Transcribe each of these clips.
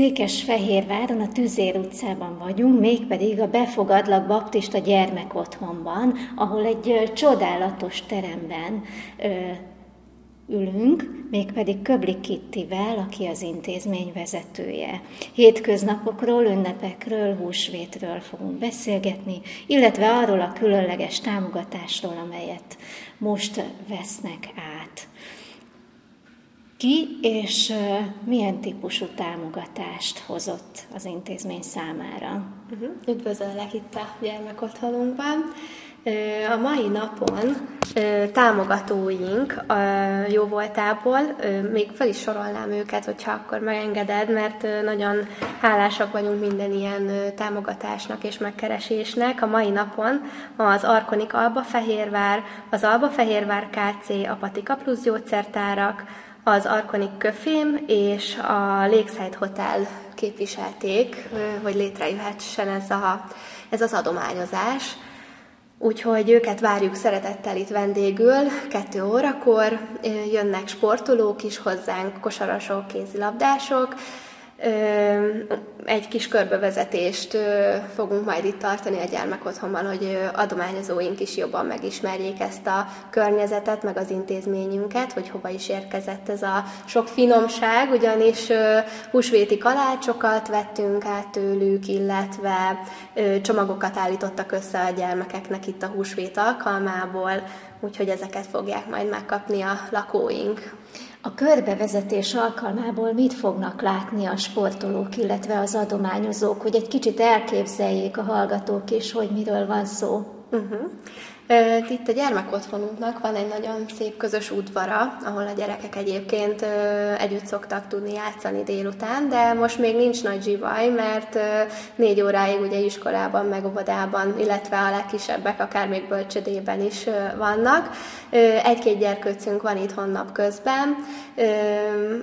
Székesfehérváron, a Tüzér utcában vagyunk, mégpedig a Befogadlak Baptista gyermekotthonban, ahol egy csodálatos teremben ö, ülünk, mégpedig Köbli Kittivel, aki az intézmény vezetője. Hétköznapokról, ünnepekről, húsvétről fogunk beszélgetni, illetve arról a különleges támogatásról, amelyet most vesznek át ki és milyen típusú támogatást hozott az intézmény számára. Uh-huh. Üdvözöllek itt a gyermekotthonunkban. A mai napon támogatóink jó voltából, még fel is sorolnám őket, hogyha akkor megengeded, mert nagyon hálásak vagyunk minden ilyen támogatásnak és megkeresésnek. A mai napon az Arkonik Albafehérvár, az Albafehérvár KC, a Patika Plusz gyógyszertárak, az Arkonik Köfém és a Lakeside Hotel képviselték, hogy létrejöhessen ez, a, ez az adományozás. Úgyhogy őket várjuk szeretettel itt vendégül, kettő órakor, jönnek sportolók is hozzánk, kosarasok, kézilabdások, egy kis körbevezetést fogunk majd itt tartani a gyermekotthonban, hogy adományozóink is jobban megismerjék ezt a környezetet, meg az intézményünket, hogy hova is érkezett ez a sok finomság, ugyanis húsvéti kalácsokat vettünk át tőlük, illetve csomagokat állítottak össze a gyermekeknek itt a húsvét alkalmából, úgyhogy ezeket fogják majd megkapni a lakóink. A körbevezetés alkalmából mit fognak látni a sportolók, illetve az adományozók, hogy egy kicsit elképzeljék a hallgatók is, hogy miről van szó? Uh-huh. Itt a gyermekotthonunknak van egy nagyon szép közös udvara, ahol a gyerekek egyébként együtt szoktak tudni játszani délután, de most még nincs nagy zsivaj, mert négy óráig ugye iskolában, meg óvodában, illetve a legkisebbek akár még bölcsödében is vannak. Egy-két gyerkőcünk van itthon napközben.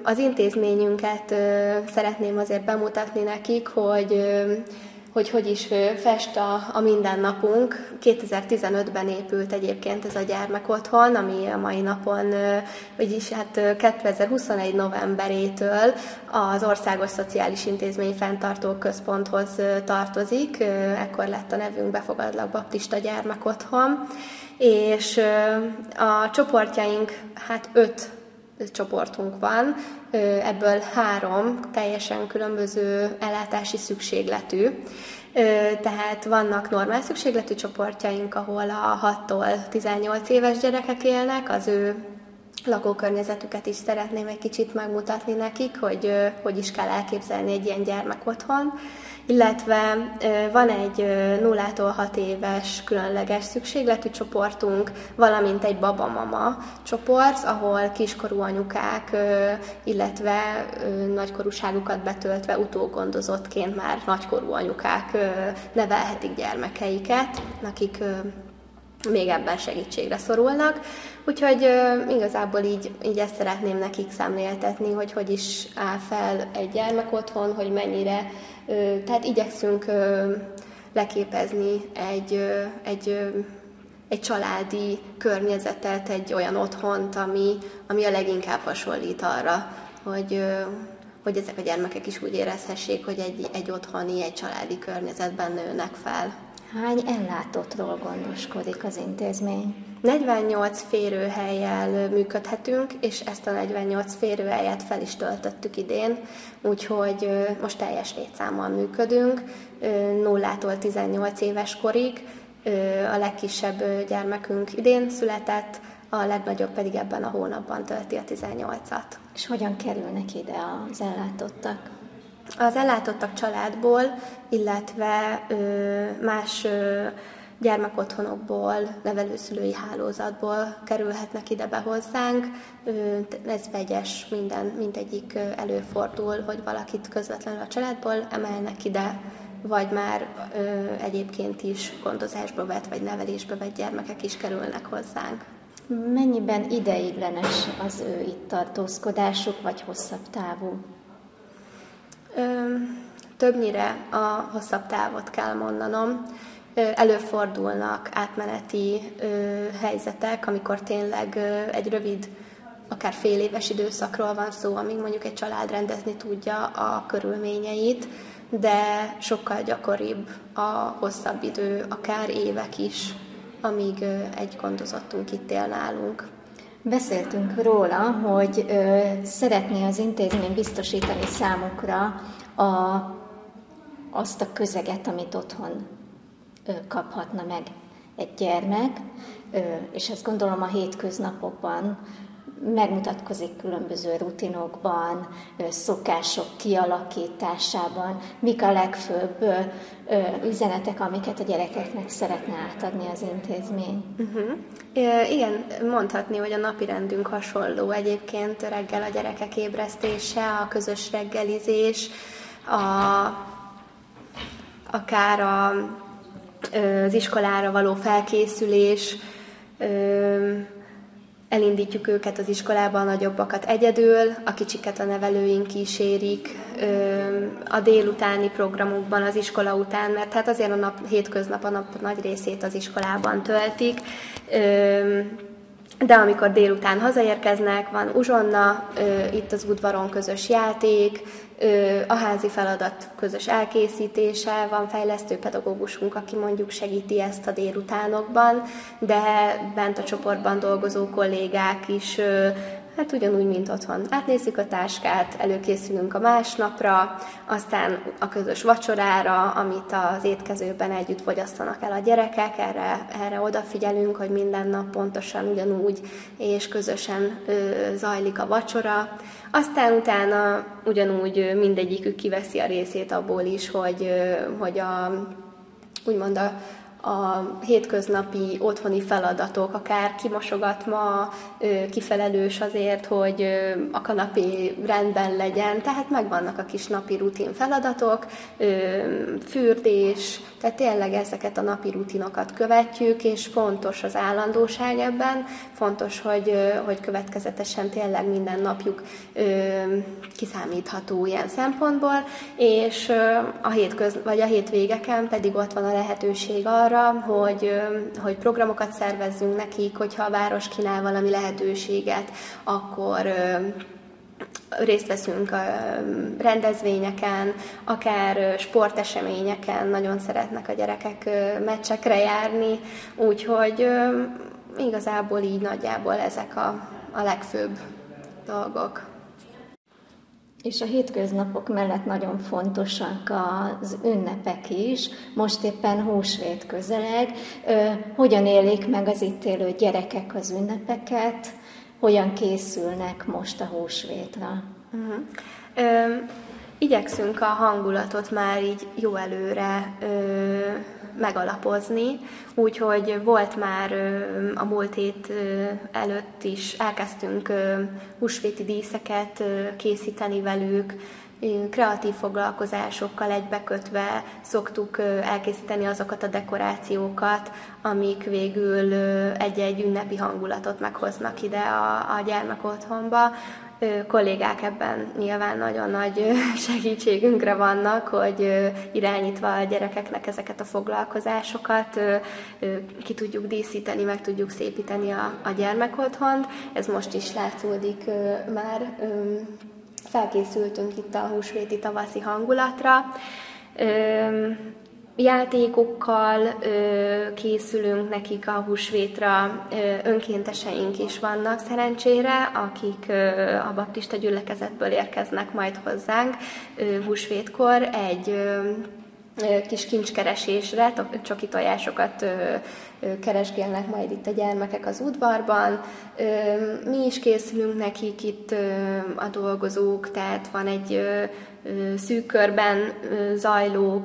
Az intézményünket szeretném azért bemutatni nekik, hogy hogy hogy is fest a, a mindennapunk. 2015-ben épült egyébként ez a gyermekotthon, ami a mai napon, vagyis hát 2021 novemberétől az Országos Szociális Intézmény Fenntartó Központhoz tartozik. Ekkor lett a nevünk Befogadlak Baptista Gyermekotthon. És a csoportjaink, hát öt csoportunk van, ebből három teljesen különböző ellátási szükségletű. Tehát vannak normál szükségletű csoportjaink, ahol a 6-tól 18 éves gyerekek élnek, az ő lakókörnyezetüket is szeretném egy kicsit megmutatni nekik, hogy hogy is kell elképzelni egy ilyen gyermek otthon. Illetve van egy 0-tól 6 éves különleges szükségletű csoportunk, valamint egy babamama csoport, ahol kiskorú anyukák, illetve nagykorúságukat betöltve utógondozottként már nagykorú anyukák nevelhetik gyermekeiket, akik még ebben segítségre szorulnak. Úgyhogy uh, igazából így, így ezt szeretném nekik szemléltetni, hogy hogy is áll fel egy gyermek otthon, hogy mennyire, uh, tehát igyekszünk uh, leképezni egy, uh, egy, uh, egy családi környezetet, egy olyan otthont, ami, ami a leginkább hasonlít arra, hogy, hogy ezek a gyermekek is úgy érezhessék, hogy egy, egy otthoni, egy családi környezetben nőnek fel. Hány ellátottról gondoskodik az intézmény? 48 férőhelyjel működhetünk, és ezt a 48 férőhelyet fel is töltöttük idén, úgyhogy most teljes létszámmal működünk, 0-tól 18 éves korig. A legkisebb gyermekünk idén született, a legnagyobb pedig ebben a hónapban tölti a 18-at. És hogyan kerülnek ide az ellátottak? Az ellátottak családból, illetve más gyermekotthonokból, nevelőszülői hálózatból kerülhetnek ide be hozzánk. Ez vegyes, minden, mindegyik előfordul, hogy valakit közvetlenül a családból emelnek ide, vagy már ö, egyébként is gondozásba vett, vagy nevelésbe vett gyermekek is kerülnek hozzánk. Mennyiben ideiglenes az ő itt tartózkodásuk, vagy hosszabb távú? Többnyire a hosszabb távot kell mondanom. Előfordulnak átmeneti helyzetek, amikor tényleg egy rövid, akár fél éves időszakról van szó, amíg mondjuk egy család rendezni tudja a körülményeit, de sokkal gyakoribb a hosszabb idő, akár évek is, amíg egy gondozottunk itt él nálunk. Beszéltünk róla, hogy ö, szeretné az intézmény biztosítani számukra a, azt a közeget, amit otthon kaphatna meg egy gyermek, és ezt gondolom a hétköznapokban megmutatkozik különböző rutinokban, szokások kialakításában, mik a legfőbb üzenetek, amiket a gyerekeknek szeretne átadni az intézmény. Uh-huh. Igen, mondhatni, hogy a napi rendünk hasonló. Egyébként reggel a gyerekek ébresztése, a közös reggelizés, a, akár a az iskolára való felkészülés, elindítjuk őket az iskolába, a nagyobbakat egyedül, a kicsiket a nevelőink kísérik, a délutáni programokban, az iskola után, mert hát azért a nap, hétköznap a nap nagy részét az iskolában töltik, de amikor délután hazaérkeznek, van uzsonna, itt az udvaron közös játék, a házi feladat közös elkészítése, van fejlesztő pedagógusunk, aki mondjuk segíti ezt a délutánokban, de bent a csoportban dolgozó kollégák is Hát ugyanúgy, mint otthon. Átnézzük a táskát, előkészülünk a másnapra, aztán a közös vacsorára, amit az étkezőben együtt fogyasztanak el a gyerekek, erre, erre odafigyelünk, hogy minden nap pontosan ugyanúgy és közösen ö, zajlik a vacsora. Aztán utána ugyanúgy mindegyikük kiveszi a részét abból is, hogy, hogy a, úgymond a, a hétköznapi otthoni feladatok, akár kimosogat ma, kifelelős azért, hogy a kanapé rendben legyen, tehát megvannak a kis napi rutin feladatok, fürdés, tehát tényleg ezeket a napi rutinokat követjük, és fontos az állandóság ebben, fontos, hogy, hogy következetesen tényleg minden napjuk kiszámítható ilyen szempontból, és a hétköz, vagy a hétvégeken pedig ott van a lehetőség arra, hogy, hogy programokat szervezzünk nekik, hogyha a város kínál valami lehetőséget, akkor részt veszünk a rendezvényeken, akár sporteseményeken, nagyon szeretnek a gyerekek meccsekre járni, úgyhogy igazából így nagyjából ezek a, a legfőbb dolgok. És a hétköznapok mellett nagyon fontosak az ünnepek is. Most éppen húsvét közeleg. Hogyan élik meg az itt élő gyerekek az ünnepeket? Hogyan készülnek most a húsvétra? Uh-huh. Ö, igyekszünk a hangulatot már így jó előre ö, megalapozni, úgyhogy volt már a múlt hét előtt is elkezdtünk húsvéti díszeket készíteni velük, kreatív foglalkozásokkal egybekötve szoktuk elkészíteni azokat a dekorációkat, amik végül egy-egy ünnepi hangulatot meghoznak ide a, a gyermek otthonba kollégák ebben nyilván nagyon nagy segítségünkre vannak, hogy irányítva a gyerekeknek ezeket a foglalkozásokat ki tudjuk díszíteni, meg tudjuk szépíteni a, a gyermekotthont. Ez most is látszódik már. Felkészültünk itt a húsvéti tavaszi hangulatra. Játékokkal ö, készülünk nekik a húsvétra, ö, önkénteseink is vannak szerencsére, akik ö, a baptista gyülekezetből érkeznek majd hozzánk ö, húsvétkor egy ö, kis kincskeresésre, csoki tojásokat keresgélnek majd itt a gyermekek az udvarban. Mi is készülünk nekik itt a dolgozók, tehát van egy szűk körben zajló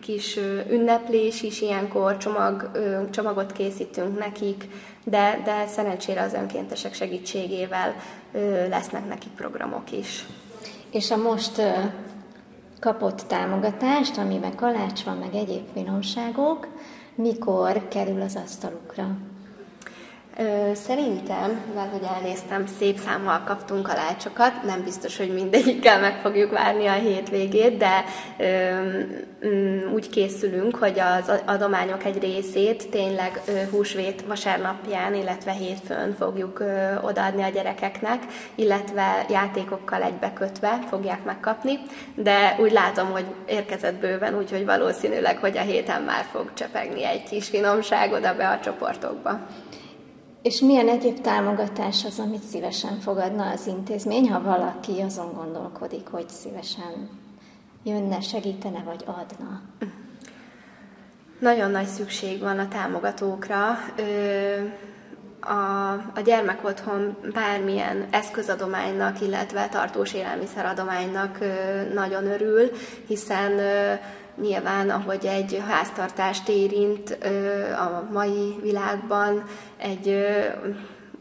kis ünneplés is, ilyenkor csomag, csomagot készítünk nekik, de, de szerencsére az önkéntesek segítségével lesznek nekik programok is. És a most kapott támogatást, amiben kalács van, meg egyéb finomságok, mikor kerül az asztalukra? Szerintem, mivel hogy elnéztem, szép számmal kaptunk kalácsokat, nem biztos, hogy mindegyikkel meg fogjuk várni a hétvégét, de um, úgy készülünk, hogy az adományok egy részét tényleg húsvét vasárnapján, illetve hétfőn fogjuk odaadni a gyerekeknek, illetve játékokkal egybekötve fogják megkapni, de úgy látom, hogy érkezett bőven, úgyhogy valószínűleg, hogy a héten már fog csepegni egy kis finomság oda be a csoportokba. És milyen egyéb támogatás az, amit szívesen fogadna az intézmény, ha valaki azon gondolkodik, hogy szívesen jönne, segítene vagy adna? Nagyon nagy szükség van a támogatókra. A, a gyermekotthon bármilyen eszközadománynak, illetve tartós élelmiszeradománynak nagyon örül, hiszen Nyilván, ahogy egy háztartást érint a mai világban, egy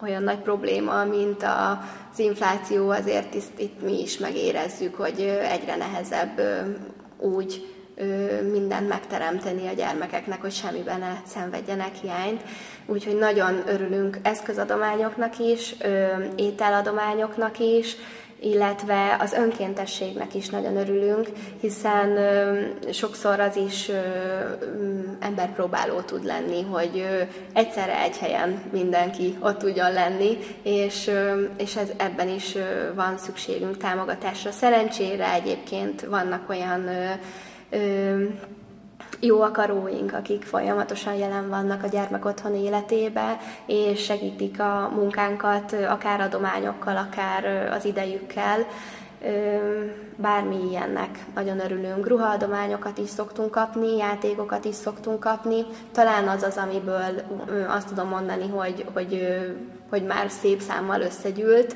olyan nagy probléma, mint az infláció, azért itt mi is megérezzük, hogy egyre nehezebb úgy mindent megteremteni a gyermekeknek, hogy semmiben ne szenvedjenek hiányt. Úgyhogy nagyon örülünk eszközadományoknak is, ételadományoknak is, illetve az önkéntességnek is nagyon örülünk, hiszen sokszor az is emberpróbáló tud lenni, hogy egyszerre egy helyen mindenki ott tudjon lenni, és, és ez, ebben is van szükségünk támogatásra. Szerencsére egyébként vannak olyan jó akaróink, akik folyamatosan jelen vannak a gyermek otthon életébe, és segítik a munkánkat akár adományokkal, akár az idejükkel. Bármi ilyennek nagyon örülünk. Ruhaadományokat is szoktunk kapni, játékokat is szoktunk kapni. Talán az az, amiből azt tudom mondani, hogy, hogy, hogy már szép számmal összegyűlt,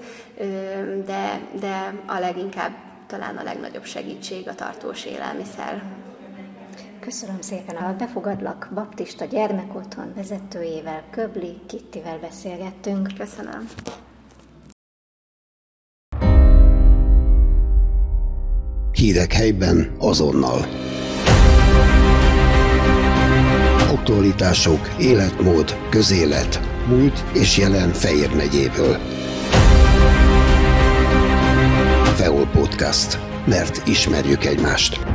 de, de a leginkább talán a legnagyobb segítség a tartós élelmiszer. Köszönöm szépen a Befogadlak Baptista Gyermekotthon vezetőjével, Köbli Kittivel beszélgettünk. Köszönöm. Hírek helyben azonnal. Aktualitások, életmód, közélet, múlt és jelen Fejér megyéből. Feol Podcast. Mert ismerjük egymást.